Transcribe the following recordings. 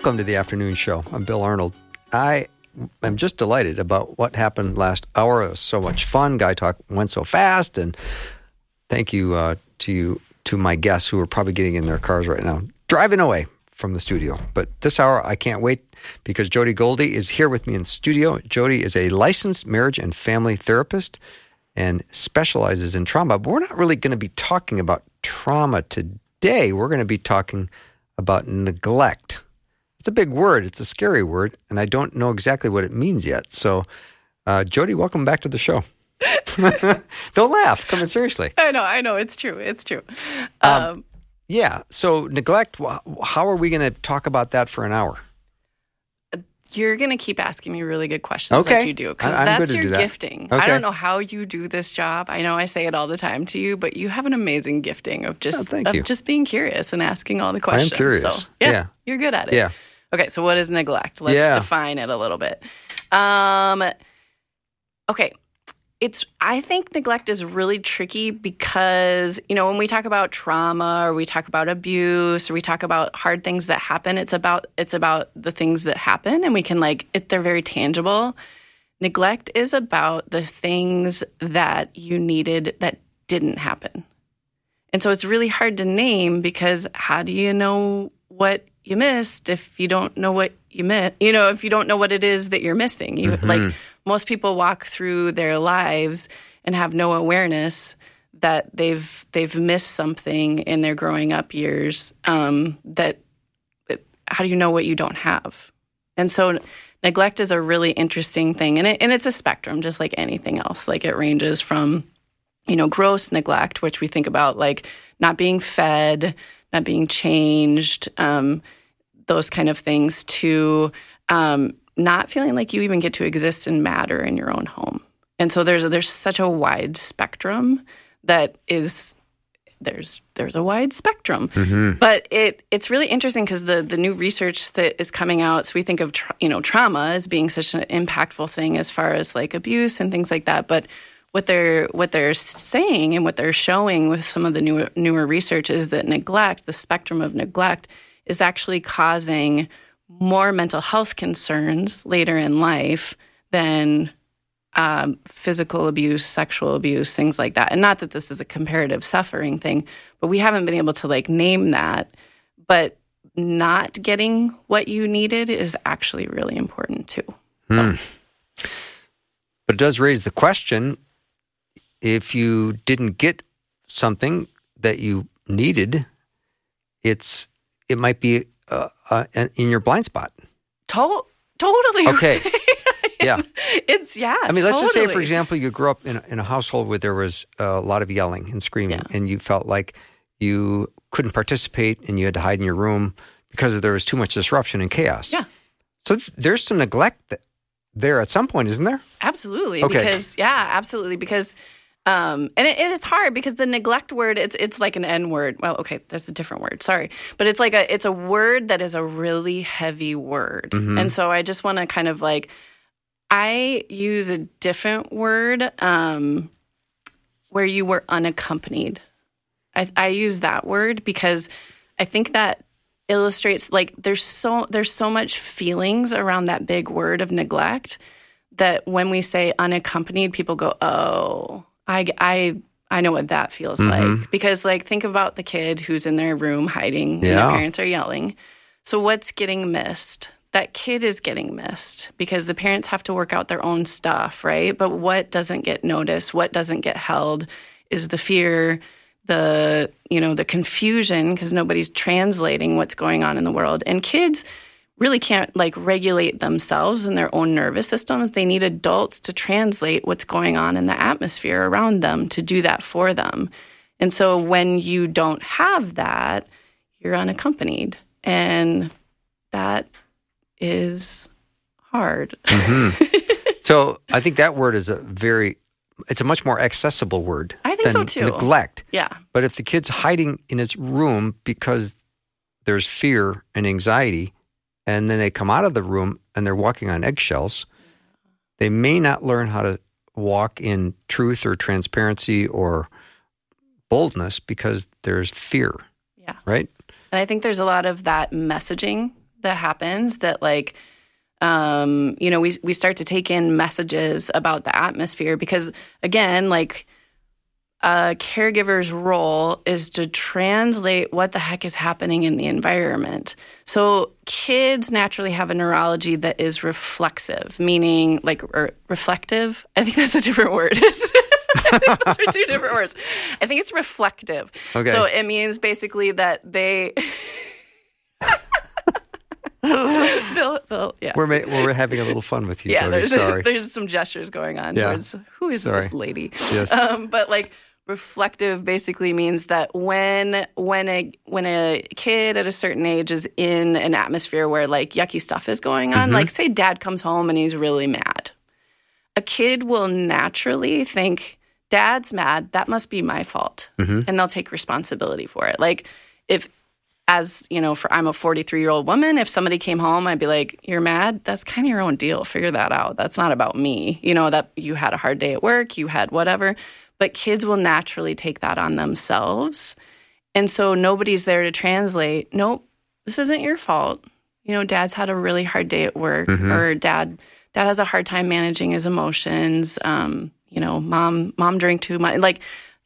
Welcome to the afternoon show. I'm Bill Arnold. I am just delighted about what happened last hour. It was so much fun. Guy Talk went so fast, and thank you uh, to you to my guests who are probably getting in their cars right now, driving away from the studio. But this hour, I can't wait because Jody Goldie is here with me in studio. Jody is a licensed marriage and family therapist and specializes in trauma. But we're not really going to be talking about trauma today. We're going to be talking about neglect. It's a big word, it's a scary word, and I don't know exactly what it means yet. So, uh, Jody, welcome back to the show. don't laugh. Come in seriously. I know, I know. It's true. It's true. Um, Um, yeah. So, neglect, how are we going to talk about that for an hour? you're going to keep asking me really good questions Okay. like you do because that's your that. gifting. I don't know how you do this job. I know I say it all the time to you, but you have an amazing gifting of just Oh, of you. just being curious and asking all the questions. curious. So, yeah, Yeah. you're good at it. Yeah. Okay, so what is neglect? Let's Yeah. define it a little bit. Um, okay, it's I think neglect is really tricky because you know when we talk about trauma or we talk about abuse or we talk about hard things that happen, it's about it's about the things that happen and we can like it, they're very tangible. Neglect is about the things that you needed that didn't happen. And so it's really hard to name because how do you know what you missed if you don't know what you missed? You know, if you don't know what it is that you're missing. You like most people walk through their lives and have no awareness that they've they've missed something in their growing up years. Um, that, that how do you know what you don't have? And so neglect is a really interesting thing, and it, and it's a spectrum, just like anything else. Like it ranges from you know, gross neglect, which we think about like not being fed, not being changed, um, those kind of things, to um, not feeling like you even get to exist and matter in your own home. And so there's there's such a wide spectrum that is there's there's a wide spectrum, but it it's really interesting because the the new research that is coming out. So we think of tra- you know trauma as being such an impactful thing as far as like abuse and things like that, but what they're what they're saying and what they're showing with some of the newer newer research is that neglect, the spectrum of neglect, is actually causing more mental health concerns later in life than um, physical abuse, sexual abuse, things like that. And not that this is a comparative suffering thing, but we haven't been able to like name that. But not getting what you needed is actually really important too. But it does raise the question if you didn't get something that you needed, it's it might be uh, uh, in your blind spot. To- totally. Okay. Yeah. It's yeah. I mean, let's just say, for example, you grew up in a, in a household where there was a lot of yelling and screaming, Yeah. and you felt like you couldn't participate and you had to hide in your room because there was too much disruption and chaos. Yeah. So th- there's some neglect th- there at some point, isn't there? Absolutely. Okay. Because yeah, absolutely. Because um and it, it is hard because the neglect word it's it's like an N word. Well, okay, there's a different word. Sorry. But it's like a it's a word that is a really heavy word. Mm-hmm. And so I just want to kind of like I use a different word um where you were unaccompanied. I, I use that word because I think that illustrates like there's so there's so much feelings around that big word of neglect that when we say unaccompanied, people go, "Oh, I I I know what that feels Mm-hmm. like." Because like think about the kid who's in their room hiding, and their parents are yelling. So what's getting missed? That kid is getting missed because the parents have to work out their own stuff, right? But what doesn't get noticed, what doesn't get held is the fear, the, you know, the confusion because nobody's translating what's going on in the world. And kids really can't like regulate themselves and their own nervous systems. They need adults to translate what's going on in the atmosphere around them to do that for them. And so when you don't have that, you're unaccompanied. And that is hard. Mm-hmm. So I think that word is a very, it's a much more accessible word. I think so, too. Neglect. yeah. But if the kid's hiding in his room because there's fear and anxiety, and then they come out of the room and they're walking on eggshells, they may not learn how to walk in truth or transparency or boldness because there's fear, Yeah. right? And I think there's a lot of that messaging that happens that like um, you know, we we start to take in messages about the atmosphere because again, like a caregiver's role is to translate what the heck is happening in the environment. So kids naturally have a neurology that is reflexive, meaning like or reflective. I think that's a different word. I think those are two different words. I think it's reflective. Okay. So it means basically that they. Bill, Bill, yeah. We're, ma- we're having a little fun with you, yeah, there's Sorry. there's some gestures going on Yeah. towards who is Sorry. this lady? Yes. Um, but like reflective basically means that when when a when a kid at a certain age is in an atmosphere where like yucky stuff is going Mm-hmm. on, like say dad comes home and he's really mad, a kid will naturally think dad's mad, that must be my fault, Mm-hmm. and they'll take responsibility for it. Like if as you know, for I'm a 43 year old woman. If somebody came home, I'd be like, "You're mad. That's kind of your own deal. Figure that out. That's not about me. You know that you had a hard day at work. You had whatever." But kids will naturally take that on themselves, and so nobody's there to translate. Nope, this isn't your fault. You know, dad's had a really hard day at work, or dad dad has a hard time managing his emotions. Um, you know, mom mom drank too much. Like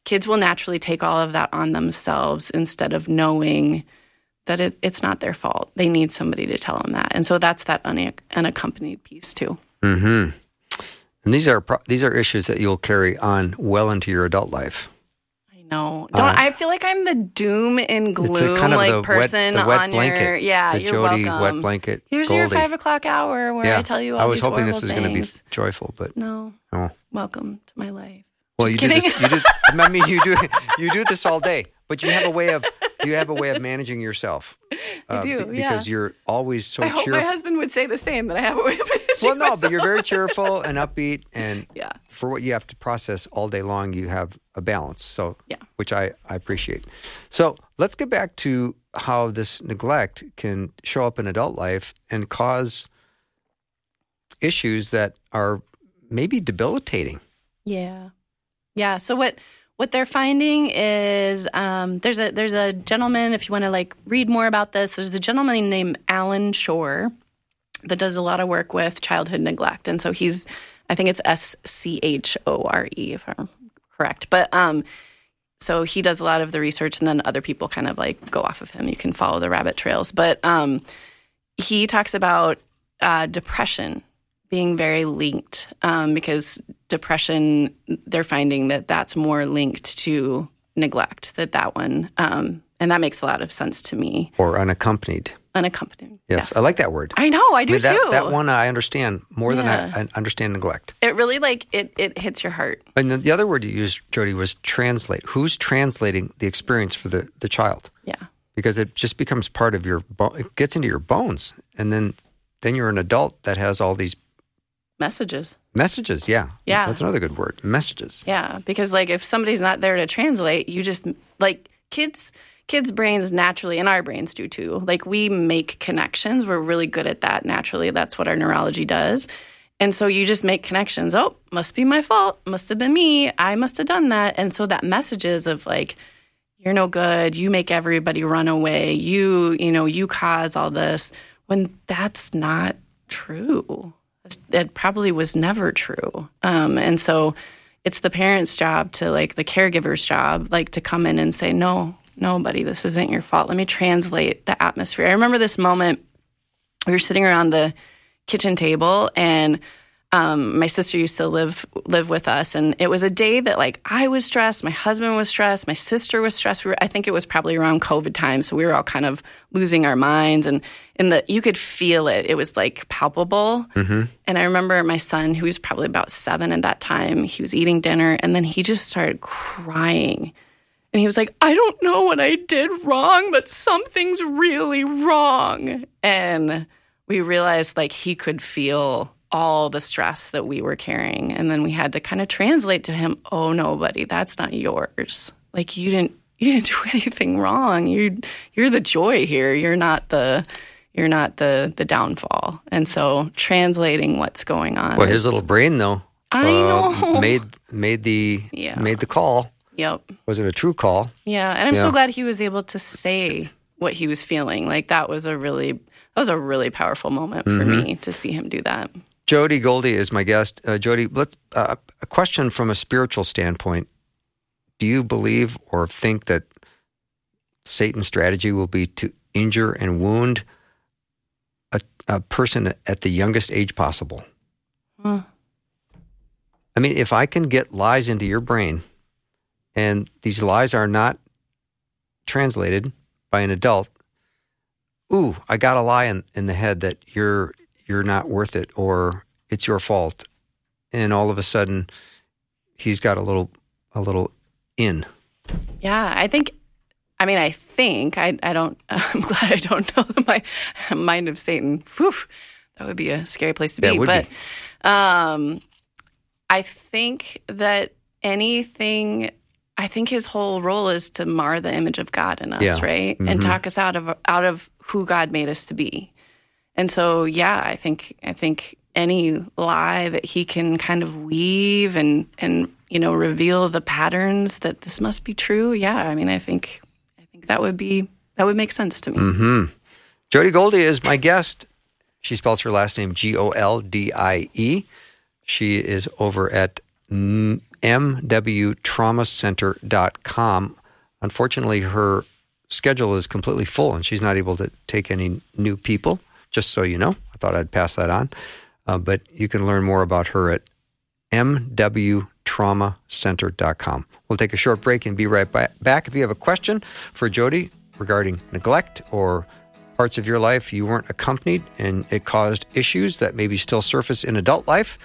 kids will naturally take all of that on themselves instead of knowing that it, it's not their fault. They need somebody to tell them that, and so that's that unaccompanied piece too. hmm And these are pro- these are issues that you'll carry on well into your adult life. I know. Don't I feel like I'm the doom and Uh, gloom kind of like person wet, wet on blanket. your yeah. the you're Jody welcome. wet blanket. Here's your five o'clock hour where yeah. I tell you all. I was these hoping this was going to be joyful, but No, oh. welcome to my life. Well, Just you kidding. do this. You do. I mean, you do. You do this all day, but you have a way of you have a way of managing yourself. uh, I do, be- yeah. because you're always so I hope my husband would say the same that I have a way of managing Well, no, but you're very cheerful and upbeat, and Yeah. for what you have to process all day long, you have a balance. So, Yeah. which I, I appreciate. So, let's get back to how this neglect can show up in adult life and cause issues that are maybe debilitating. Yeah, yeah. So what what they're finding is um, there's a there's a gentleman. If you want to like read more about this, there's a gentleman named Allan Schore that does a lot of work with childhood neglect, and so he's I think it's S C H O R E if I'm correct, but um. So he does a lot of the research, and then other people kind of like go off of him. You can follow the rabbit trails, but um, he talks about uh, depression being very linked um, because depression they're finding that that's more linked to neglect that that one um, and that makes a lot of sense to me Or unaccompanied. unaccompanied Yes, I like that word. i know i do I mean, that, too that one I understand more than I, I understand neglect. it really like it it hits your heart And then the other word you used, Jody, was translate. Who's translating the experience for the, the child? yeah Because it just becomes part of your, bo- it gets into your bones. And then, then you're an adult that has all these messages messages. Yeah. Yeah. That's another good word. Messages. Yeah, because like if somebody's not there to translate, you just like kids kids brains naturally and our brains do too. Like we make connections. We're really good at that naturally. That's what our neurology does. And so you just make connections. Oh, must be my fault. Must have been me. I must have done that. And so that messages of like you're no good. You make everybody run away. You, you know, you cause all this when that's not true. It probably was never true. Um, and so it's the parent's job to like the caregiver's job, like to come in and say, no, no, buddy, this isn't your fault. Let me translate the atmosphere. I remember this moment. We were sitting around the kitchen table and um, my sister used to live live with us, and it was a day that like I was stressed, my husband was stressed, my sister was stressed. We were, I think it was probably around COVID time, so we were all kind of losing our minds, and in the you could feel it. It was like palpable. And I remember my son, who was probably about seven at that time, he was eating dinner, and then he just started crying. And he was like, I don't know what I did wrong, but something's really wrong. And we realized like he could feel all the stress that we were carrying. And then we had to kind of translate to him, oh no, buddy, that's not yours. Like you didn't you didn't do anything wrong. You you're the joy here. You're not the you're not the the downfall. And so translating what's going on. Well, is- his little brain though I uh, know. made made the Yeah. made the call. Yep. Was it a true call? Yeah, and I'm Yeah. so glad he was able to say what he was feeling. Like that was a really that was a really powerful moment for Mm-hmm. me to see him do that. Jody Goldie is my guest. Uh, Jody, let's uh, a question from a spiritual standpoint. Do you believe or think that Satan's strategy will be to injure and wound a, a person at the youngest age possible? Huh. I mean, if I can get lies into your brain and these lies are not translated by an adult, ooh, I got a lie in, in the head that you're you're not worth it or it's your fault. And all of a sudden he's got a little a little in. Yeah, I think. I mean, I think I. I don't. I'm glad I don't know the mind of Satan. Whew, that would be a scary place to be. but be. um, I think that anything. I think his whole role is to mar the image of God in us, Yeah. right, Mhm. and talk us out of out of who God made us to be. And so, yeah, I think I think any lie that he can kind of weave and and you know reveal the patterns that this must be true. Yeah, I mean, I think I think that would be that would make sense to me. Mm-hmm. Jody Goldie is my guest. She spells her last name G O L D I E. She is over at mwtraumacenter.com. Unfortunately, her schedule is completely full and she's not able to take any new people, just so you know. I thought I'd pass that on. Uh, but you can learn more about her at mwtraumacenter.com. We'll take a short break and be right ba- back. If you have a question for Jody regarding neglect or parts of your life you weren't accompanied and it caused issues that maybe still surface in adult life,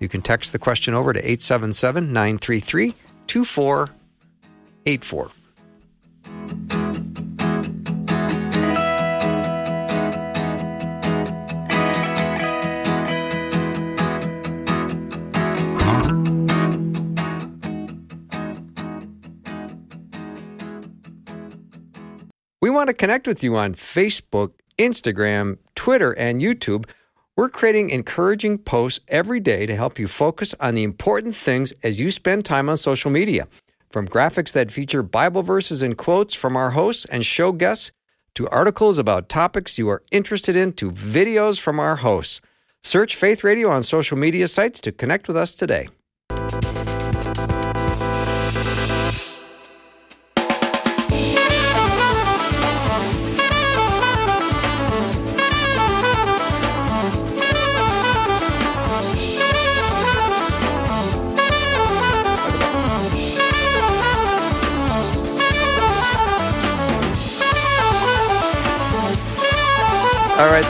you can text the question over to 877 933 2484. Want to connect with you on Facebook, Instagram, Twitter, and YouTube. We're creating encouraging posts every day to help you focus on the important things as you spend time on social media. From graphics that feature Bible verses and quotes from our hosts and show guests, to articles about topics you are interested in, to videos from our hosts. Search Faith Radio on social media sites to connect with us today.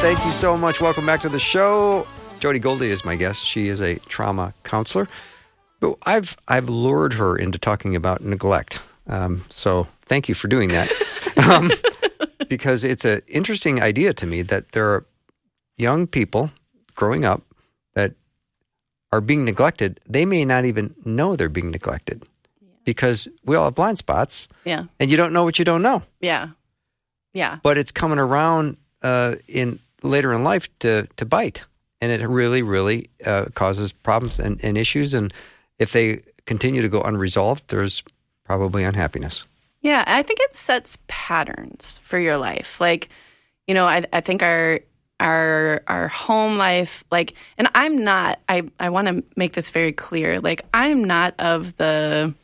Thank you so much. Welcome back to the show. Jody Goldie is my guest. She is a trauma counselor. But I've I've lured her into talking about neglect. Um, so thank you for doing that, um, because it's an interesting idea to me that there are young people growing up that are being neglected. They may not even know they're being neglected because we all have blind spots, Yeah, and you don't know what you don't know yeah, yeah. but it's coming around uh, in later in life to to bite, and it really, really uh, causes problems and, and issues. And if they continue to go unresolved, there's probably unhappiness. Yeah, I think it sets patterns for your life. Like, you know, I, I think our our our home life, like, and I'm not. I I want to make this very clear. Like, I'm not of the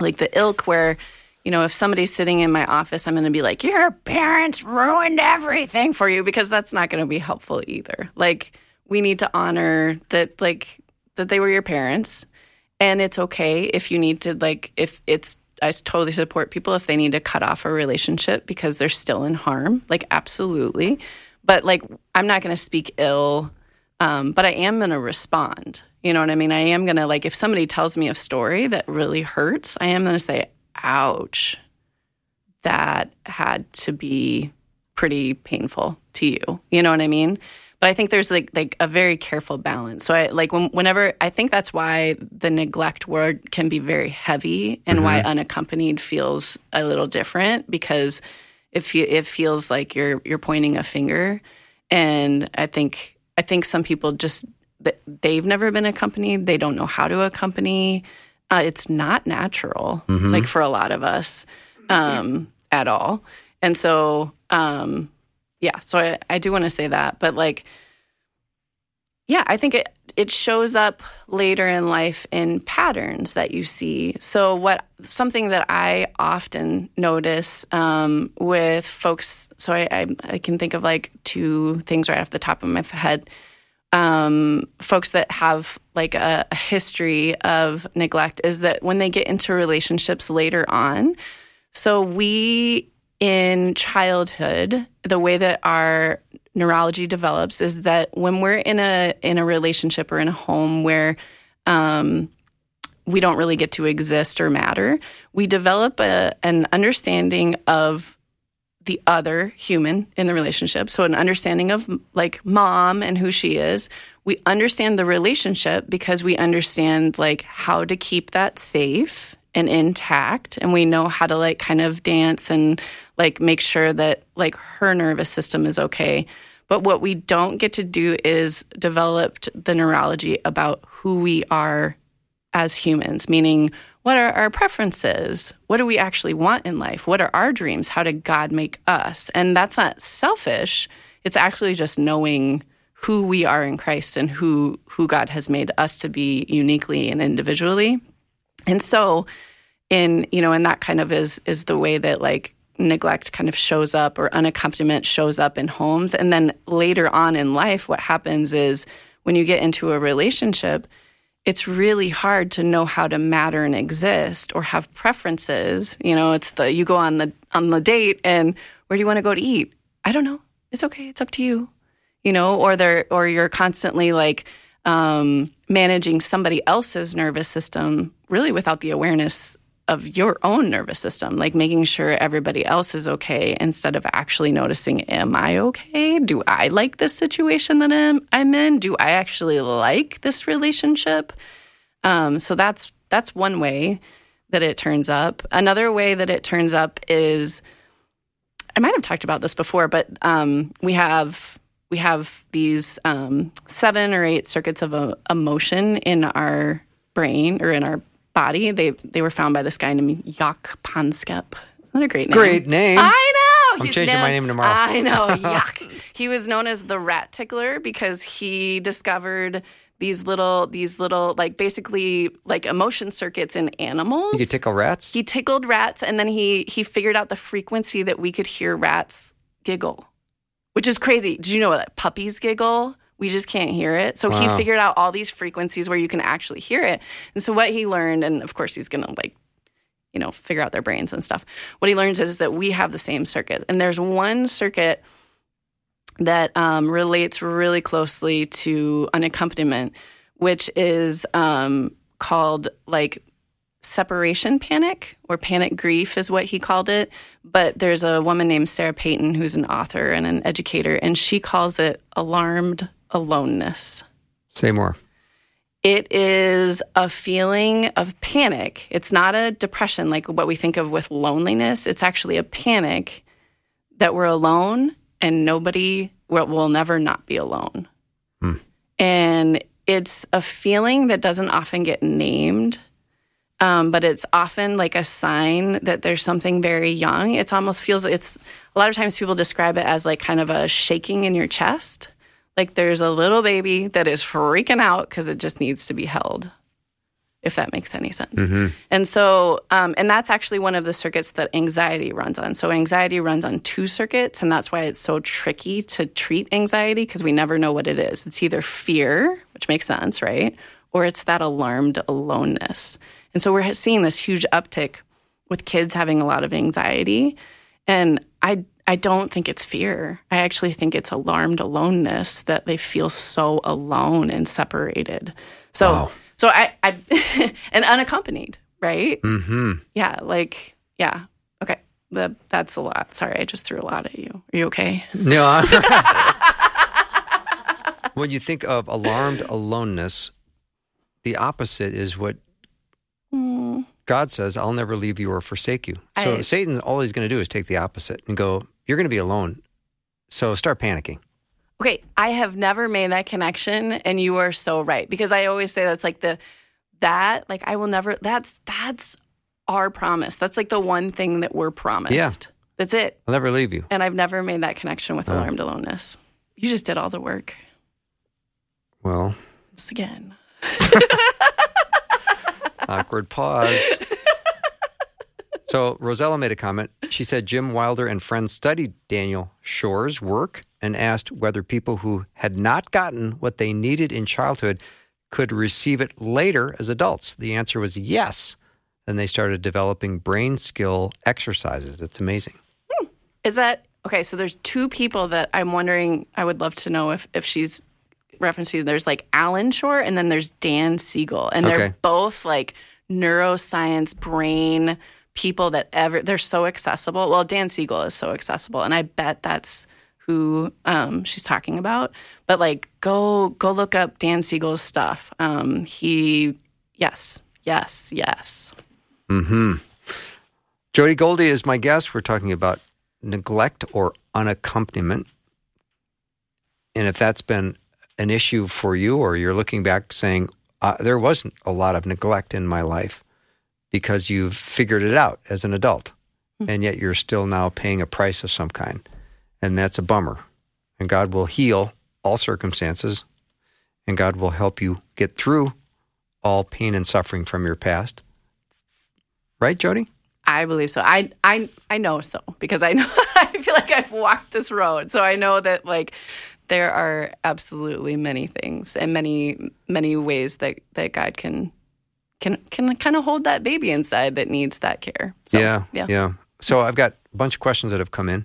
like the ilk where. You know, if somebody's sitting in my office, I'm going to be like, "Your parents ruined everything for you," because that's not going to be helpful either. Like, we need to honor that, like, that they were your parents, and it's okay if you need to like if it's i totally support people if they need to cut off a relationship because they're still in harm like absolutely. But like i'm not going to speak ill um, but i am going to respond. You know what i mean? I am going to like if somebody tells me a story that really hurts i am going to say ouch, that had to be pretty painful to you. You know what I mean? But I think there's like like a very careful balance. So I like when, whenever I think that's why the neglect word can be very heavy and mm-hmm. why unaccompanied feels a little different because it fe- it feels like you're you're pointing a finger. And I think I think some people just they've never been accompanied. They don't know how to accompany. Uh, it's not natural, mm-hmm. like for a lot of us, um, at all. And so, um, yeah, so I, I do want to say that, but like, yeah, I think it it shows up later in life in patterns that you see. So what something that I often notice um, with folks. So I, I, I can think of like two things right off the top of my head. Um, folks that have like a, history of neglect is that when they get into relationships later on. So we in childhood, the way that our neurology develops is that when we're in a in a relationship or in a home where um, we don't really get to exist or matter, we develop a, an understanding of the other human in the relationship. So, an understanding of like mom and who she is. We understand the relationship because we understand like how to keep that safe and intact and we know how to like kind of dance and like make sure that like her nervous system is okay but what we don't get to do is develop the neurology about who we are as humans meaning what are our preferences? What do we actually want in life? What are our dreams? How did god make us? And that's not selfish. It's actually just knowing who we are in Christ and who who God has made us to be uniquely and individually. And so in, you know, and that kind of is is the way that like neglect kind of shows up or unaccompaniment shows up in homes. And then later on in life, what happens is when you get into a relationship, it's really hard to know how to matter and exist or have preferences. You know, it's the you go on the on the date and where do you want to go to eat? I don't know. It's okay. It's up to you. You know, or they're or you're constantly like um, managing somebody else's nervous system really without the awareness of your own nervous system, like making sure everybody else is okay instead of actually noticing, am I okay? Do I like this situation that I'm, I'm in? Do I actually like this relationship? Um, so that's that's one way that it turns up. Another way that it turns up is I might have talked about this before, but um, we have we have these um, seven or eight circuits of uh, emotion in our brain or in our body. They they were found by this guy named Jaak Panksepp. Isn't that a great name? Great name. I know. I'm He's changing known, my name tomorrow. I know. Yuck. he was known as the rat tickler because he discovered these little these little like basically like emotion circuits in animals. You tickle rats? He tickled rats and then he he figured out the frequency that we could hear rats giggle. Which is crazy. Did you know that puppies giggle? We just can't hear it. So wow. he figured out all these frequencies where you can actually hear it. And so what he learned, and of course he's going to like, you know, figure out their brains and stuff. What he learns is that we have the same circuit, and there's one circuit that um, relates really closely to an accompaniment, which is um, called like separation panic or panic grief is what he called it. But there's a woman named Sarah Peyton who's an author and an educator, and she calls it alarmed aloneness. Say more. It is a feeling of panic. It's not a depression like what we think of with loneliness. It's actually a panic that we're alone and nobody will, will never not be alone. Hmm. And it's a feeling that doesn't often get named, um, but it's often like a sign that there's something very young. It almost feels it's a lot of times people describe it as like kind of a shaking in your chest. Like there's a little baby that is freaking out because it just needs to be held, if that makes any sense. Mm-hmm. And so, um, and that's actually one of the circuits that anxiety runs on. So anxiety runs on two circuits, and that's why it's so tricky to treat anxiety because we never know what it is. It's either fear, which makes sense, right? Or it's that alarmed aloneness. And so we're seeing this huge uptick with kids having a lot of anxiety. And I I don't think it's fear. I actually think it's alarmed aloneness that they feel so alone and separated. So, wow. so I, I and unaccompanied, right? Mm-hmm. Yeah, like yeah. Okay, the, that's a lot. Sorry, I just threw a lot at you. Are you okay? No. when you think of alarmed aloneness, the opposite is what Mm, God says, I'll never leave you or forsake you. So I- Satan, all he's going to do is take the opposite and go, You're going to be alone. So start panicking. Okay, I have never made that connection, and you are so right because I always say that's like the that like I will never. That's that's our promise. That's like the one thing that we're promised. Yeah. That's it. I'll never leave you. And I've never made that connection with Oh. alarmed aloneness. You just did all the work. Well, Once again. awkward pause. So Rosella made a comment. She said Jim Wilder and friends studied Daniel Shore's work and asked whether people who had not gotten what they needed in childhood could receive it later as adults. The answer was yes. Then they started developing brain skill exercises. It's amazing. Hmm. Is that okay? So there's two people that I'm wondering. I would love to know if if she's referencing. There's like Allan Schore, and then there's Dan Siegel, and they're both like neuroscience brain people that ever. They're so accessible. Well, Dan Siegel is so accessible, and I bet that's who um, she's talking about. But like, go go look up Dan Siegel's stuff. Um, he, yes, yes, yes. Hmm. Jody Goldie is my guest. We're talking about neglect or unaccompaniment. And if that's been an issue for you, or you're looking back saying, uh, there wasn't a lot of neglect in my life because you've figured it out as an adult, hmm. and yet you're still now paying a price of some kind. And that's a bummer. And God will heal all circumstances, and God will help you get through all pain and suffering from your past. Right, Jody? I believe so. I I I know so because I know I feel like I've walked this road, so I know that like there are absolutely many things and many many ways that that God can can can kind of hold that baby inside that needs that care. So, yeah, yeah. yeah. So I've got a bunch of questions that have come in,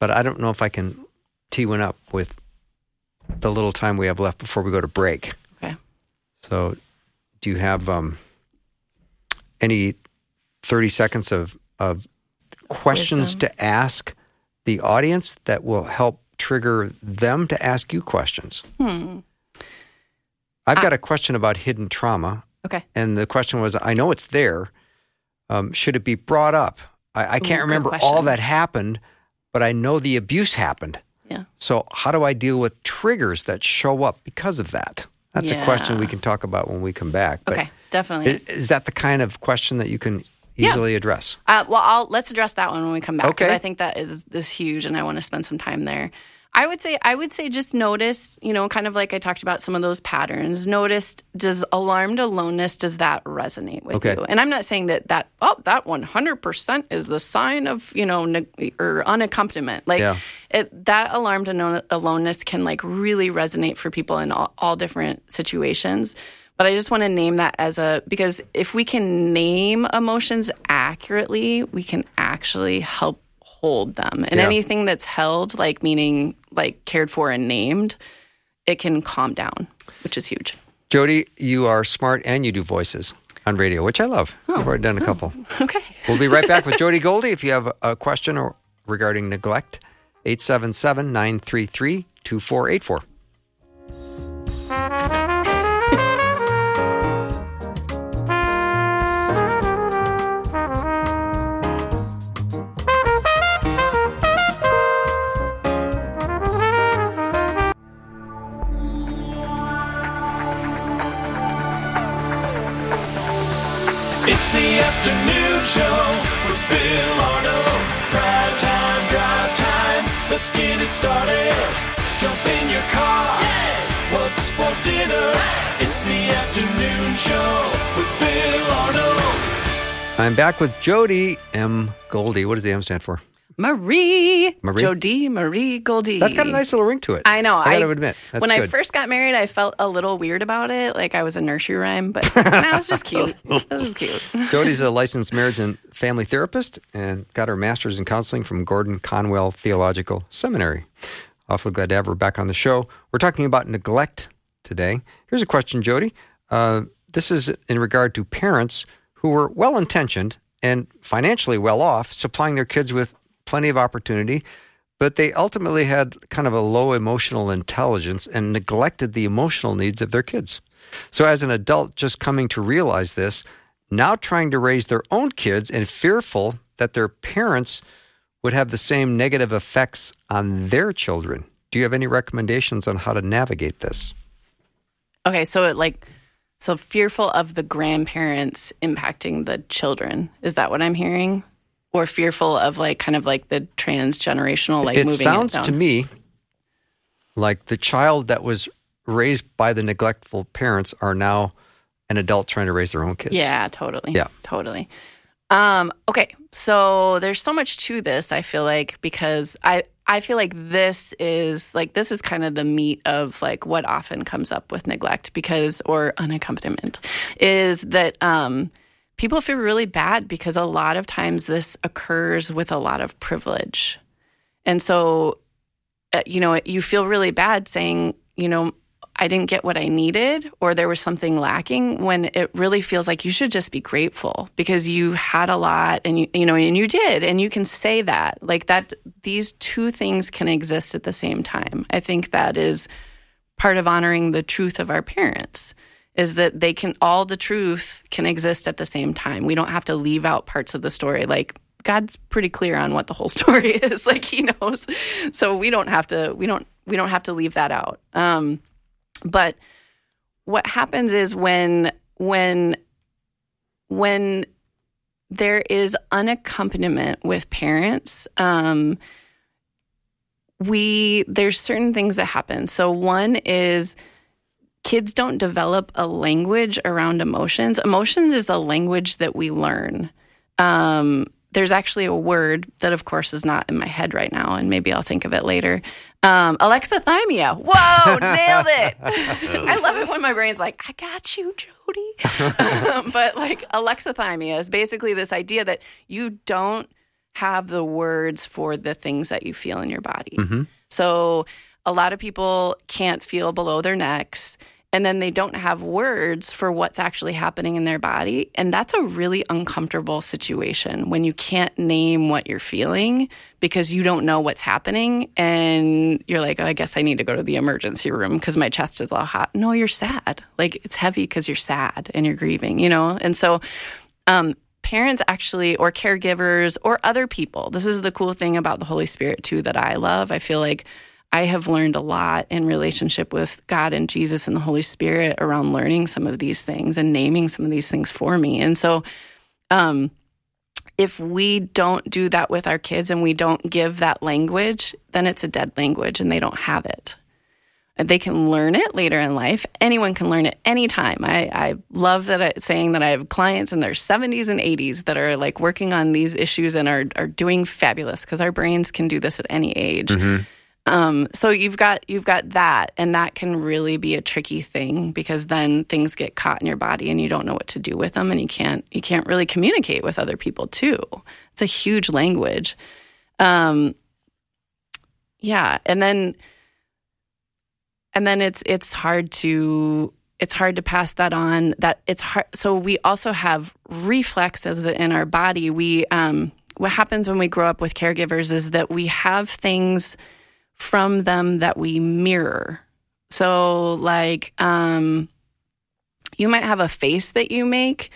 but I don't know if I can tee one up with the little time we have left before we go to break. Okay. So, do you have um, any thirty seconds of of questions Wisdom. to ask the audience that will help trigger them to ask you questions? Hmm. I've got a question about hidden trauma. Okay. And the question was, I know it's there. Um, should it be brought up? I, I can't good remember all that happened, but I know the abuse happened. Yeah. So how do I deal with triggers that show up because of that? That's a question we can talk about when we come back. But Okay. Definitely. is that the kind of question that you can Yeah. easily address? Uh, well, I'll let's address that one when we come back because Okay. I think that is is huge, and I want to spend some time there. I would say I would say just notice, you know, kind of like I talked about some of those patterns. Notice does alarmed aloneness does that resonate with Okay. you? And I'm not saying that that oh that 100 percent is the sign of you know neg- or unaccompaniment. Like Yeah. it, that alarmed alo- aloneness can like really resonate for people in all, all different situations. But I just want to name that as a because if we can name emotions accurately, we can actually help hold them. And Yeah. anything that's held, like meaning like cared for and named, it can calm down, which is huge. Jody, you are smart and you do voices on radio, which I love. Oh, I've already done a oh, couple. Okay. We'll be right back with Jody Goldie. If you have a question or regarding neglect, 877 933 2484. Show with Bill Arnold. Prime time, drive time. Let's get it started. Jump in your car. What's for dinner? It's the afternoon show with Bill Arnold. I'm back with Jody M. Goldie. What does the M stand for? Marie. Marie? Jody Marie Goldie. That's got a nice little ring to it. I know. I gotta admit. That's when I good. first got married, I felt a little weird about it, like I was a nursery rhyme. But that was just cute. That was cute. Jody's a licensed marriage and family therapist and got her master's in counseling from Gordon Conwell Theological Seminary. Awfully glad to have her back on the show. We're talking about neglect today. Here's a question, Jody. Uh, this is in regard to parents who were well intentioned and financially well off, supplying their kids with plenty of opportunity, but they ultimately had kind of a low emotional intelligence and neglected the emotional needs of their kids. So, as an adult just coming to realize this, now trying to raise their own kids and fearful that their parents would have the same negative effects on their children. Do you have any recommendations on how to navigate this? Okay, so it like so fearful of the grandparents impacting the children. Is that what I'm hearing? Or fearful of like kind of like the transgenerational like it moving sounds it to me like the child that was raised by the neglectful parents are now an adult trying to raise their own kids. Yeah, totally. Yeah. Totally. Um, okay. So there's so much to this, I feel like, because I I feel like this is like this is kind of the meat of like what often comes up with neglect because or unaccompaniment is that um people feel really bad because a lot of times this occurs with a lot of privilege. And so uh, you know, you feel really bad saying, you know, I didn't get what I needed or there was something lacking when it really feels like you should just be grateful because you had a lot and you you know and you did and you can say that like that these two things can exist at the same time. I think that is part of honoring the truth of our parents is that they can all the truth can exist at the same time. We don't have to leave out parts of the story like God's pretty clear on what the whole story is. Like he knows. So we don't have to we don't we don't have to leave that out. Um but what happens is when when when there is unaccompaniment with parents um, we there's certain things that happen so one is kids don't develop a language around emotions. Emotions is a language that we learn. Um, there's actually a word that of course is not in my head right now and maybe i'll think of it later. Um, alexithymia. Whoa nailed it. I love it when my brain's like i got you jody. Um, but like alexithymia is basically this idea that you don't have the words for the things that you feel in your body. So a lot of people can't feel below their necks and then they don't have words for what's actually happening in their body. And that's a really uncomfortable situation when you can't name what you're feeling because you don't know what's happening. And you're like, oh, I guess I need to go to the emergency room because my chest is all hot. No, you're sad. Like it's heavy because you're sad and you're grieving, you know? And so, um, parents actually, or caregivers, or other people, this is the cool thing about the Holy Spirit too that I love. I feel like I have learned a lot in relationship with God and Jesus and the Holy Spirit around learning some of these things and naming some of these things for me. And so, um, if we don't do that with our kids and we don't give that language, then it's a dead language and they don't have it. They can learn it later in life. Anyone can learn it anytime. I, I love that I, saying that I have clients in their 70s and 80s that are like working on these issues and are, are doing fabulous because our brains can do this at any age. Um, so you've got you've got that, and that can really be a tricky thing because then things get caught in your body, and you don't know what to do with them, and you can't you can't really communicate with other people too. It's a huge language. Um, yeah, and then and then it's it's hard to it's hard to pass that on. That it's hard. So we also have reflexes in our body. We um, what happens when we grow up with caregivers is that we have things from them that we mirror. So, like, um, you might have a face that you make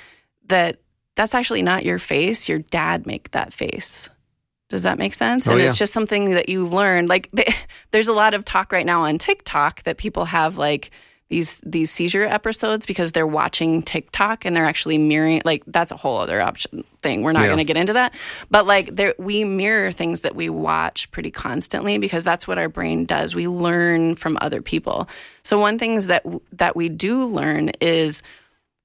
that that's actually not your face. Your dad make that face. Does that make sense? Oh, and yeah. it's just something that you learn. Like, there's a lot of talk right now on TikTok that people have like these these seizure episodes because they're watching TikTok and they're actually mirroring. Like, that's a whole other option thing. We're not Yeah. going to get into that. But like, there we mirror things that we watch pretty constantly because that's what our brain does. We learn from other people. So one things that that we do learn is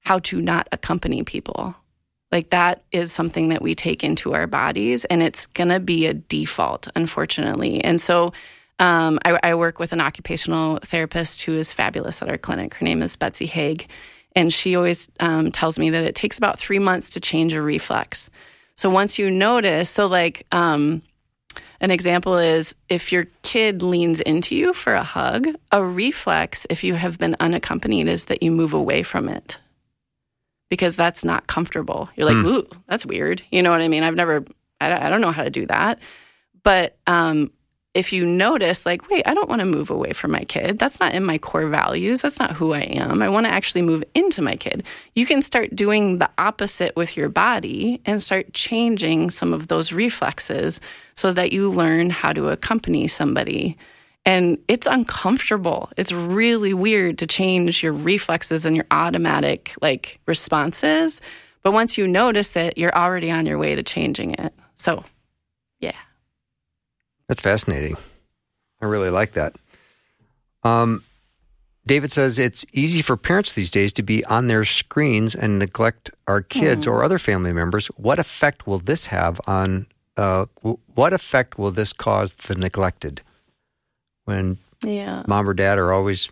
how to not accompany people. Like that is something that we take into our bodies, and it's gonna be a default, unfortunately. And so, um, I, I work with an occupational therapist who is fabulous at our clinic. Her name is Betsy Haig, and she always um, tells me that it takes about three months to change a reflex. So once you notice, so like um, an example is if your kid leans into you for a hug, a reflex, if you have been unaccompanied, is that you move away from it because that's not comfortable. You're like, ooh, that's weird. You know what I mean? I've never, I don't, I don't know how to do that. But um, if you notice, like, wait, I don't want to move away from my kid. That's not in my core values. That's not who I am. I want to actually move into my kid. You can start doing the opposite with your body and start changing some of those reflexes so that you learn how to accompany somebody. And it's uncomfortable. It's really weird to change your reflexes and your automatic like responses. But once you notice it, you're already on your way to changing it. So. That's fascinating. I really like that. Um, David says it's easy for parents these days to be on their screens and neglect our kids or other family members. What effect will this have on? Uh, w- what effect will this cause the neglected when Yeah. mom or dad are always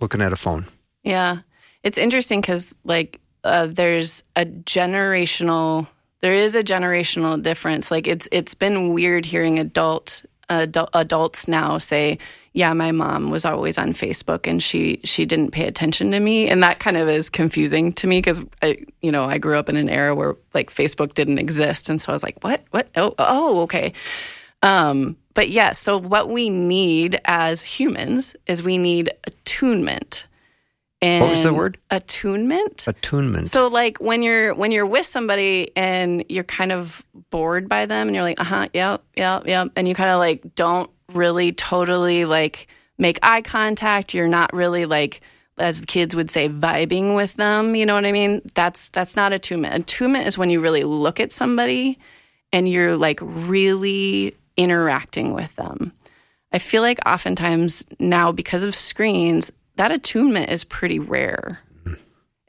looking at a phone? Yeah. It's interesting because, like, uh, there's a generational, there is a generational difference. Like, it's it's been weird hearing adult, adult adults now say, "Yeah, my mom was always on Facebook and she she didn't pay attention to me," and that kind of is confusing to me because I, you know, I grew up in an era where like Facebook didn't exist, and so I was like, "What? What? Oh, oh, okay." Um, but yeah, so what we need as humans is we need attunement. And What was the word? Attunement. Attunement. So like when you're when you're with somebody and you're kind of bored by them and you're like, uh-huh, yep, yep, yep. And you kind of like don't really totally like make eye contact. You're not really like as the kids would say, vibing with them. You know what I mean? That's that's not attunement. Attunement is when you really look at somebody and you're like really interacting with them. I feel like oftentimes now because of screens, that attunement is pretty rare.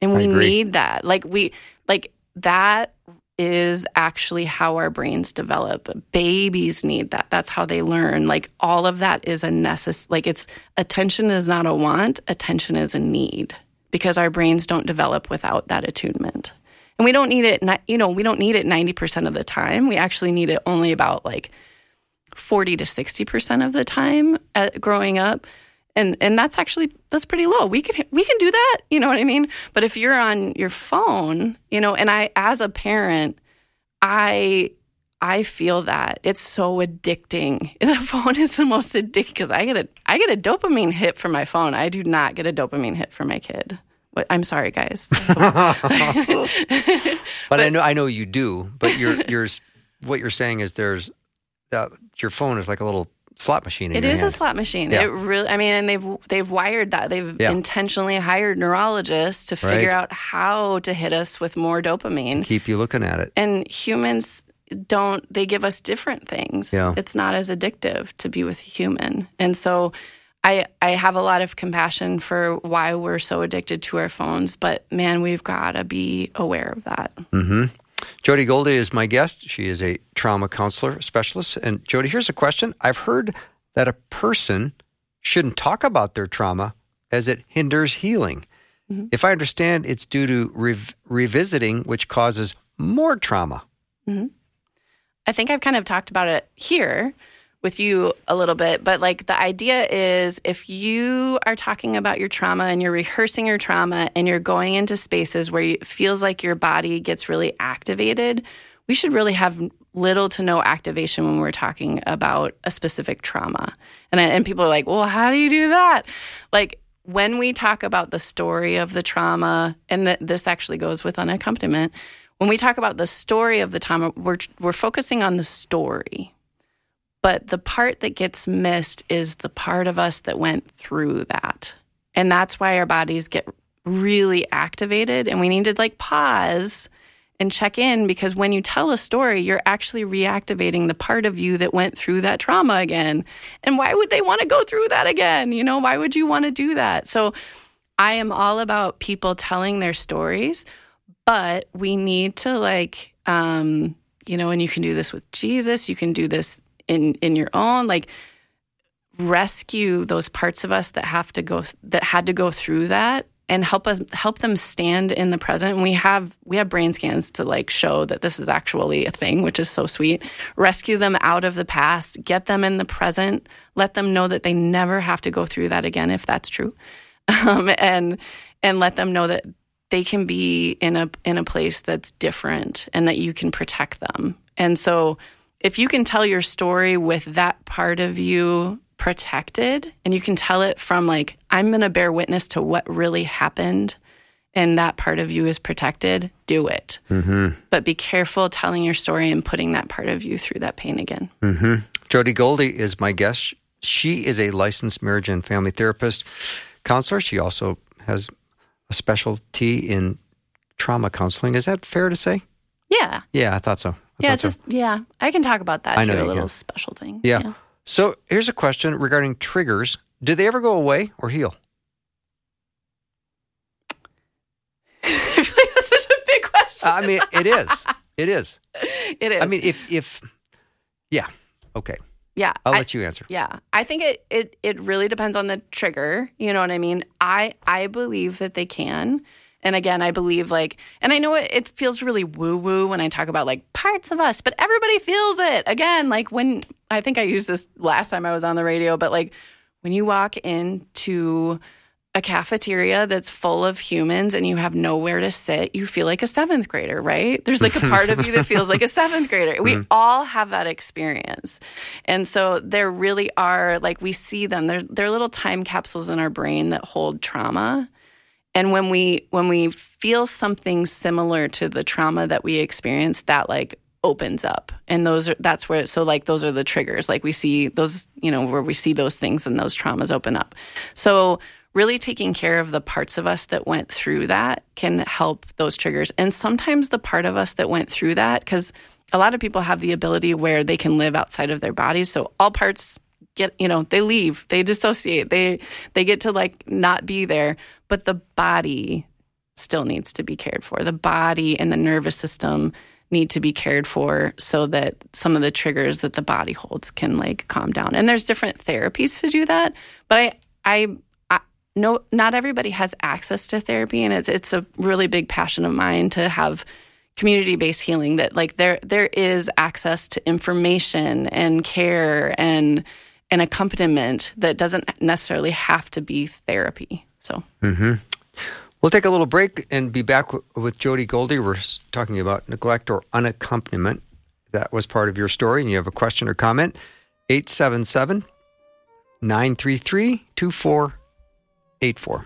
And we need that. Like we like that is actually how our brains develop. Babies need that. That's how they learn. Like all of that is a necess like it's attention is not a want, attention is a need because our brains don't develop without that attunement. And we don't need it you know, we don't need it 90% of the time. We actually need it only about like 40 to 60% of the time at growing up. And and that's actually that's pretty low. We can we can do that, you know what I mean? But if you're on your phone, you know, and I as a parent, I I feel that it's so addicting. The phone is the most addicting because I get a I get a dopamine hit from my phone. I do not get a dopamine hit from my kid. What, I'm sorry, guys. but, I know I know you do. But you're you're what you're saying is there's uh, your phone is like a little slot machine. In It is a slot machine. Yeah. It really. I mean, and they've they've wired that. They've Yeah. intentionally hired neurologists to figure Right. out how to hit us with more dopamine. Keep you looking at it. And humans don't. They give us different things. Yeah. It's not as addictive to be with a human. And so, I I have a lot of compassion for why we're so addicted to our phones. But man, we've got to be aware of that. Mm-hmm. Jody Goldie is my guest. She is a trauma counselor specialist. And Jody, here's a question. I've heard that a person shouldn't talk about their trauma as it hinders healing. If I understand, it's due to rev- revisiting, which causes more trauma. Mm-hmm. I think I've kind of talked about it here with you a little bit, but like the idea is if you are talking about your trauma and you're rehearsing your trauma and you're going into spaces where it feels like your body gets really activated, we should really have little to no activation when we're talking about a specific trauma. And, I, and people are like, well, how do you do that? Like, when we talk about the story of the trauma, and that this actually goes with an accompaniment, when we talk about the story of the trauma, we're we're focusing on the story. But the part that gets missed is the part of us that went through that. And that's why our bodies get really activated and we need to like pause and check in because when you tell a story, you're actually reactivating the part of you that went through that trauma again. And why would they want to go through that again? You know, why would you want to do that? So I am all about people telling their stories, but we need to like um, you know, and you can do this with Jesus, you can do this in in your own like rescue those parts of us that have to go that had to go through that and help us help them stand in the present. And we have we have brain scans to like show that this is actually a thing which is so sweet. Rescue them out of the past get them in the present let them know that they never have to go through that again if that's true. Um, and and let them know that they can be in a in a place that's different and that you can protect them. And so if you can tell your story with that part of you protected and you can tell it from like I'm going to bear witness to what really happened and that part of you is protected, do it. Mm-hmm. But be careful telling your story and putting that part of you through that pain again. Mm-hmm. Jody Goldie is my guest. She is a licensed marriage and family therapist, counselor. She also has a specialty in trauma counseling. Is that fair to say? Yeah. Yeah, I thought so. Yeah, it's just yeah. I can talk about that I know too. you A little can. special thing. Yeah. So here's a question regarding triggers. Do they ever go away or heal? I feel like that's such a big question. I mean, it is. It is. it is. I mean, if if yeah, okay. yeah. I'll I- let you answer. Yeah, I think it, it it really depends on the trigger. You know what I mean? I I believe that they can. And again, I believe like, and I know it, it feels really woo woo when I talk about like parts of us, but everybody feels it. Again, like when I think I used this last time I was on the radio, but like when you walk into a cafeteria that's full of humans and you have nowhere to sit, you feel like a seventh grader, right? There's like a part of you that feels like a seventh grader. We mm. all have that experience. And so there really are, like, we see them, they're, they're little time capsules in our brain that hold trauma. And when we when we feel something similar to the trauma that we experienced, that like opens up. And those are that's where so like those are the triggers. Like we see those, you know, where we see those things and those traumas open up. So really taking care of the parts of us that went through that can help those triggers. And sometimes the part of us that went through that, because a lot of people have the ability where they can live outside of their bodies. So all parts get you know they leave they dissociate they they get to like not be there but the body still needs to be cared for the body and the nervous system need to be cared for so that some of the triggers that the body holds can like calm down and there's different therapies to do that but i i, no not everybody has access to therapy and it's it's a really big passion of mine to have community based healing that like there there is access to information and care and an accompaniment that doesn't necessarily have to be therapy. So mm-hmm. We'll take a little break and be back w- with Jody Goldie. We're talking about neglect or unaccompaniment. That was part of your story, and you have a question or comment. 877 933 2484.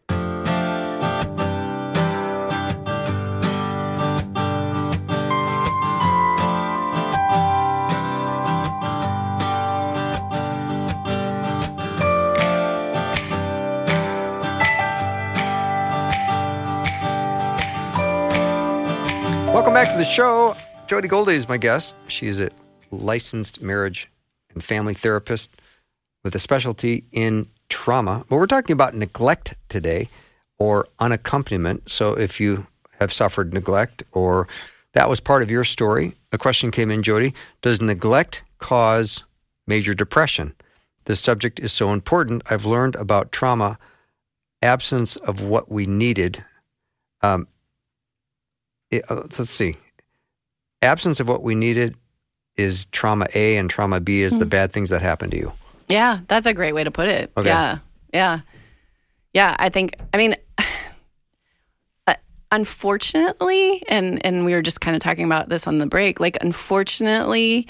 show. Jody Goldie is my guest. She is a licensed marriage and family therapist with a specialty in trauma. But we're talking about neglect today or unaccompaniment. So if you have suffered neglect or that was part of your story, a question came in, Jody. Does neglect cause major depression? This subject is so important. I've learned about trauma, absence of what we needed. Um, it- uh, let's see. Absence of what we needed is trauma A, and trauma B is the bad things that happen to you. yeah, that's a great way to put it. Okay. Yeah, yeah, yeah. I think. I mean, uh, unfortunately, and and we were just kind of talking about this on the break. Like, unfortunately,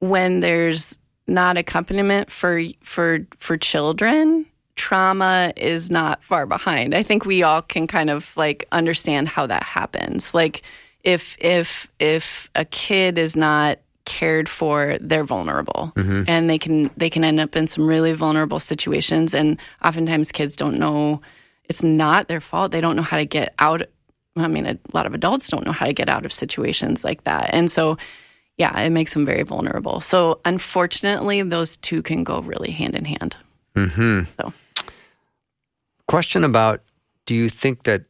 when there's not accompaniment for for for children trauma is not far behind i think we all can kind of like understand how that happens like if if if a kid is not cared for they're vulnerable and they can they can end up in some really vulnerable situations and oftentimes kids don't know it's not their fault they don't know how to get out i mean a lot of adults don't know how to get out of situations like that and so yeah, it makes them very vulnerable. So unfortunately, those two can go really hand in hand. Mm-hmm. So Question about do you think that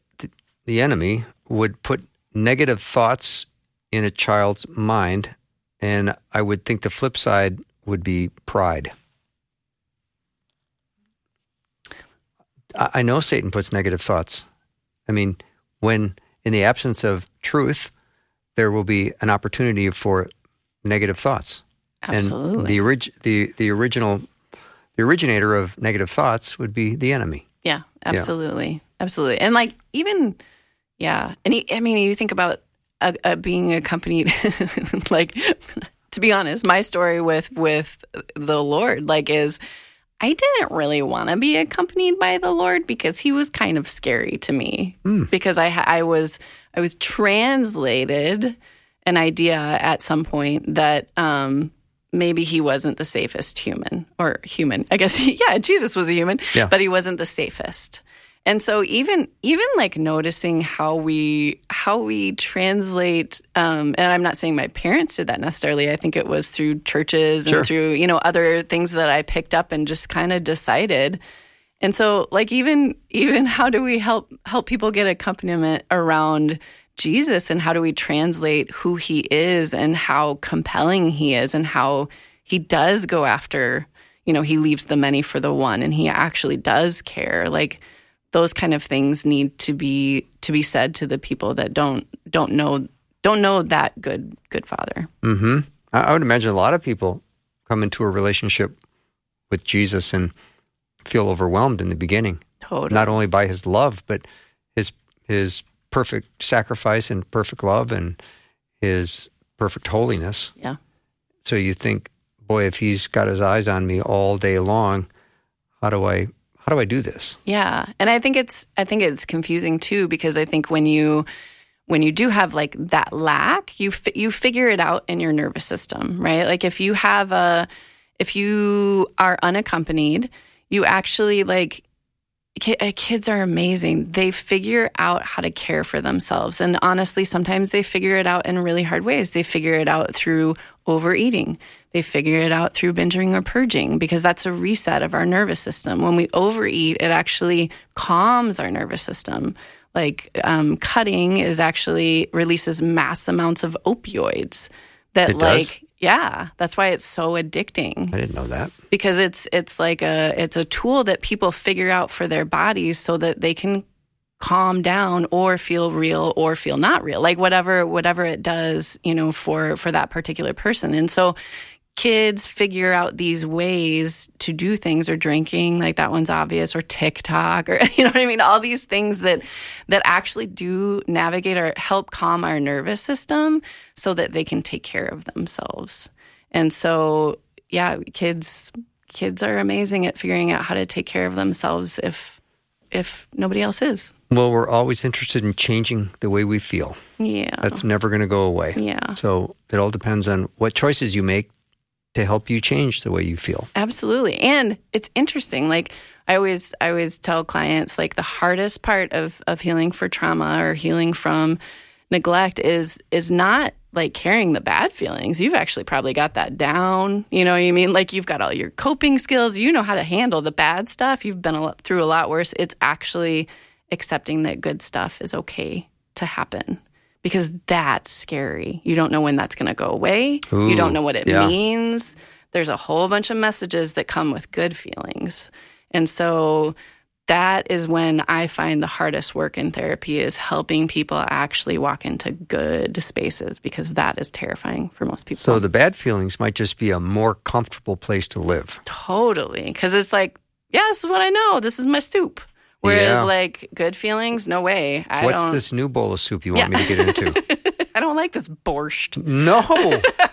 the enemy would put negative thoughts in a child's mind And I would think the flip side would be pride. I know Satan puts negative thoughts. I mean, when in the absence of truth, there will be an opportunity for negative thoughts. And Absolutely. the, orig- the, the original, the originator of negative thoughts would be the enemy. Yeah, absolutely, absolutely, and like even, yeah, and he, I mean, you think about uh uh being accompanied, like to be honest, my story with with the Lord, like, is I didn't really want to be accompanied by the Lord because he was kind of scary to me because I I was I was translated an idea at some point that um maybe he wasn't the safest human or human. I guess yeah, Jesus was a human, Yeah. but he wasn't the safest. And so even even like noticing how we how we translate um and I'm not saying my parents did that necessarily. I think it was through churches Sure. and through, you know, other things that I picked up and just kind of decided. And so like even even how do we help help people get accompaniment around Jesus and how do we translate who he is and how compelling he is and how he does go after, you know, he leaves the many for the one and he actually does care. Like those kind of things need to be to be said to the people that don't don't know don't know that good good father. Mm-hmm. I, I would imagine a lot of people come into a relationship with Jesus and feel overwhelmed in the beginning, Totally. not only by his love, but his his perfect sacrifice and perfect love and his perfect holiness. yeah. So you think, boy, if he's got his eyes on me all day long, how do I how do I do this? Yeah, and I think it's I think it's confusing too because I think when you when you do have like that lack, you fi- you figure it out in your nervous system, right? Like if you have a if you are unaccompanied, you actually like kids are amazing. They figure out how to care for themselves. And honestly, sometimes they figure it out in really hard ways. They figure it out through overeating. They figure it out through binging or purging because that's a reset of our nervous system. When we overeat, it actually calms our nervous system. Like um, cutting is actually releases mass amounts of opioids that like yeah, that's why it's so addicting I didn't know that. because it's it's like a it's a tool that people figure out for their bodies so that they can calm down or feel real or feel not real like whatever whatever it does you know for for that particular person and so kids figure out these ways to do things or drinking like that one's obvious or TikTok or you know what I mean? All these things that that actually do navigate or help calm our nervous system so that they can take care of themselves. And so yeah kids kids are amazing at figuring out how to take care of themselves if if nobody else is. Well, we're always interested in changing the way we feel. yeah. That's never going to go away. yeah. So it all depends on what choices you make to help you change the way you feel. Absolutely. And it's interesting. Like I always I always tell clients like the hardest part of of healing for trauma or healing from neglect is is not like carrying the bad feelings. You've actually probably got that down. You know what I mean? Like you've got all your coping skills. You know how to handle the bad stuff. You've been through a lot worse. It's actually accepting that good stuff is okay to happen. Because that's scary. You don't know when that's going to go away. you don't know what it yeah. means. There's a whole bunch of messages that come with good feelings. And so that is when I find the hardest work in therapy is helping people actually walk into good spaces because that is terrifying for most people. So the bad feelings might just be a more comfortable place to live. totally. Because it's like, yeah, this what I know. This is my soup. Whereas Yeah. like good feelings, no way. I What's don't this new bowl of soup you want Yeah. me to get into? I don't like this borscht. no,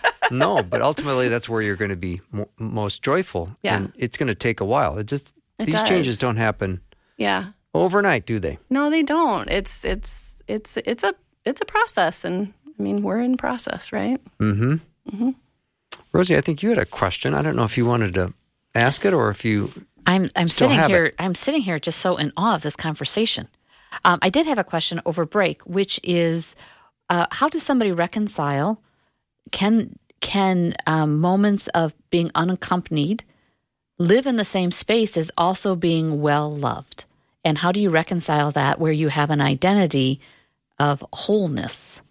no. But ultimately, that's where you're going to be mo- most joyful. Yeah. And it's going to take a while. It just It these does. changes don't happen Yeah. overnight, do they? No, they don't. It's it's it's it's a it's a process and I mean we're in process, right? Mm hmm. Rosie, I think you had a question. I don't know if you wanted to ask it or if you. I'm I'm Still sitting here. it. I'm sitting here just so in awe of this conversation. Um, I did have a question over break, which is, uh, how does somebody reconcile? Can can um, moments of being unaccompanied live in the same space as also being well loved? And how do you reconcile that where you have an identity of wholeness?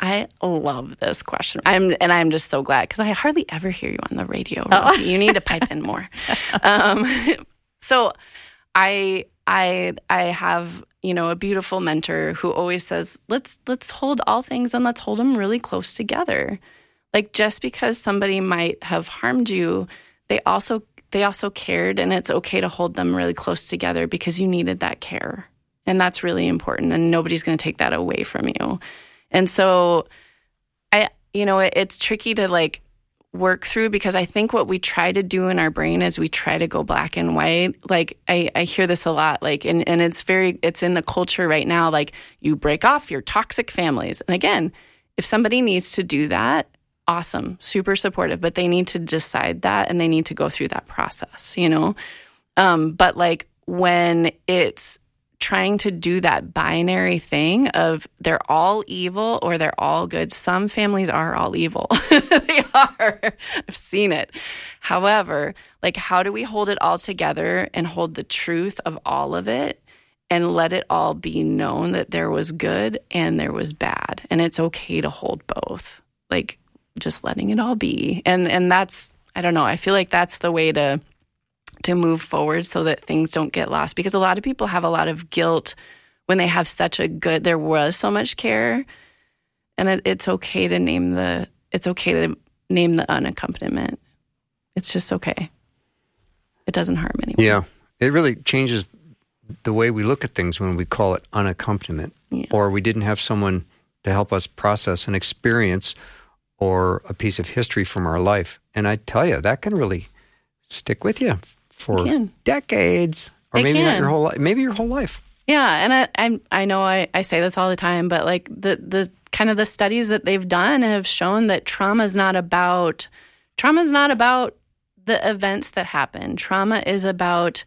I love this question. I'm and I'm just so glad because I hardly ever hear you on the radio. Rosie. You need to pipe in more. Um, so, I I I have you know a beautiful mentor who always says let's let's hold all things and let's hold them really close together. Like just because somebody might have harmed you, they also they also cared, and it's okay to hold them really close together because you needed that care, and that's really important. And nobody's going to take that away from you. And so I you know, it, it's tricky to like work through because I think what we try to do in our brain is we try to go black and white. Like I, I hear this a lot, like and, and it's very it's in the culture right now, like you break off your toxic families. And again, if somebody needs to do that, awesome, super supportive, but they need to decide that and they need to go through that process, you know? Um, but like when it's trying to do that binary thing of they're all evil or they're all good. Some families are all evil. they are. I've seen it. However, like, how do we hold it all together and hold the truth of all of it and let it all be known that there was good and there was bad? And it's okay to hold both. Like, just letting it all be. And, and that's, I don't know, I feel like that's the way to to move forward so that things don't get lost because a lot of people have a lot of guilt when they have such a good there was so much care and it, it's okay to name the it's okay to name the unaccompaniment it's just okay it doesn't harm anyone Yeah. It really changes the way we look at things when we call it unaccompaniment Yeah. or we didn't have someone to help us process an experience or a piece of history from our life. And I tell you, that can really stick with you for decades or It maybe not your whole life, maybe your whole life. Yeah, and I I, I know I, I say this all the time, but like the the kind of the studies that they've done have shown that trauma is not about trauma is not about the events that happen. Trauma is about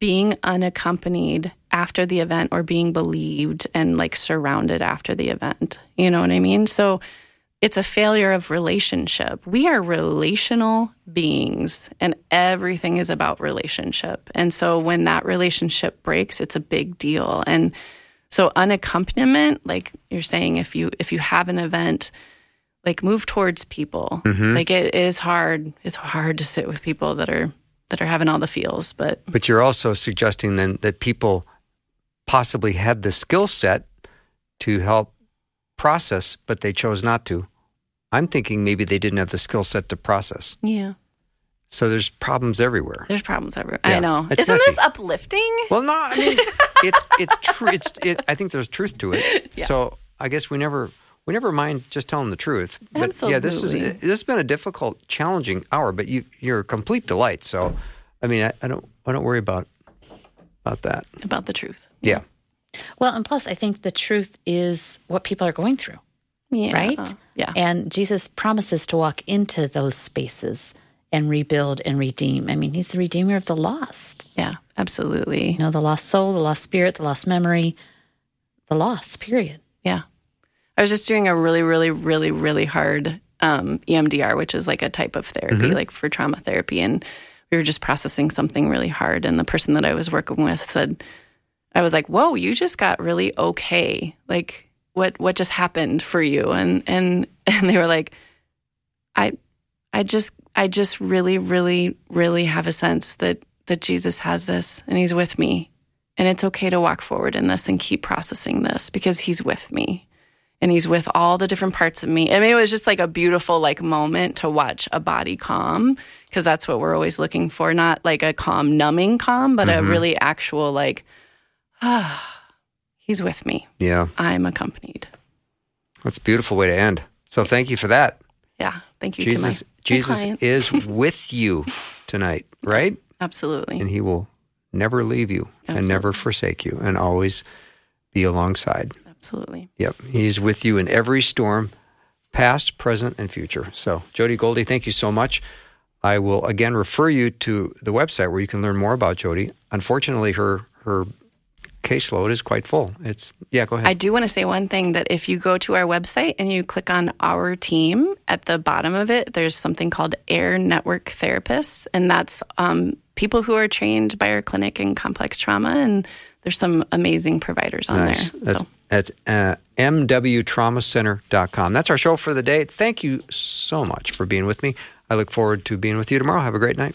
being unaccompanied after the event or being believed and like surrounded after the event. You know what I mean? So it's a failure of relationship. We are relational beings and everything is about relationship. And so when that relationship breaks, it's a big deal. And so unaccompaniment, like you're saying if you if you have an event like move towards people. Mm-hmm. Like it is hard. It's hard to sit with people that are that are having all the feels, but But you're also suggesting then that people possibly had the skill set to help process, but they chose not to. I'm thinking maybe they didn't have the skill set to process. yeah, So there's problems everywhere. there's problems everywhere. Yeah, I know. it's Isn't messy. this uplifting? Well, no, I mean it's it's true. It's it, I think there's truth to it. Yeah. So I guess we never we never mind just telling the truth. But yeah, this is this has been a difficult, challenging hour. But you you're a complete delight. So I mean, I, I don't I don't worry about about that. About the truth. Yeah. Well, and plus, I think the truth is what people are going through, Yeah. right? Yeah. And Jesus promises to walk into those spaces and rebuild and redeem. I mean, he's the redeemer of the lost. yeah. Absolutely. You know, the lost soul, the lost spirit, the lost memory, the lost, period. Yeah. I was just doing a really, really, really, really hard um, EMDR, which is like a type of therapy, like for trauma therapy. And we were just processing something really hard. And the person that I was working with said, I was like, whoa, you just got really okay. Like, what, what just happened for you? And, and, and they were like, I, I just, I just really, really, really have a sense that, that Jesus has this and he's with me. And it's okay to walk forward in this and keep processing this because he's with me and he's with all the different parts of me. I mean, it was just like a beautiful like moment to watch a body calm because that's what we're always looking for, not like a calm, numbing calm, but a mm-hmm. really actual like, he's with me. Yeah. I'm accompanied. That's a beautiful way to end. So thank you for that. Yeah. Thank you Jesus to my, my Jesus is with you tonight, right? Absolutely. And he will never leave you and never forsake you and always be alongside. Absolutely. Yep. He's with you in every storm, past, present, and future. So, Jody Goldie, thank you so much. I will again refer you to the website where you can learn more about Jody. Unfortunately, her her caseload is quite full. It's yeah, go ahead. I do want to say one thing that if you go to our website and you click on our team at the bottom of it, there's something called Air Network Therapists, and that's um, people who are trained by our clinic in complex trauma. And there's some amazing providers on nice. there. That's so That's uh, mwtraumacenter.com. That's our show for the day. Thank you so much for being with me. I look forward to being with you tomorrow. Have a great night.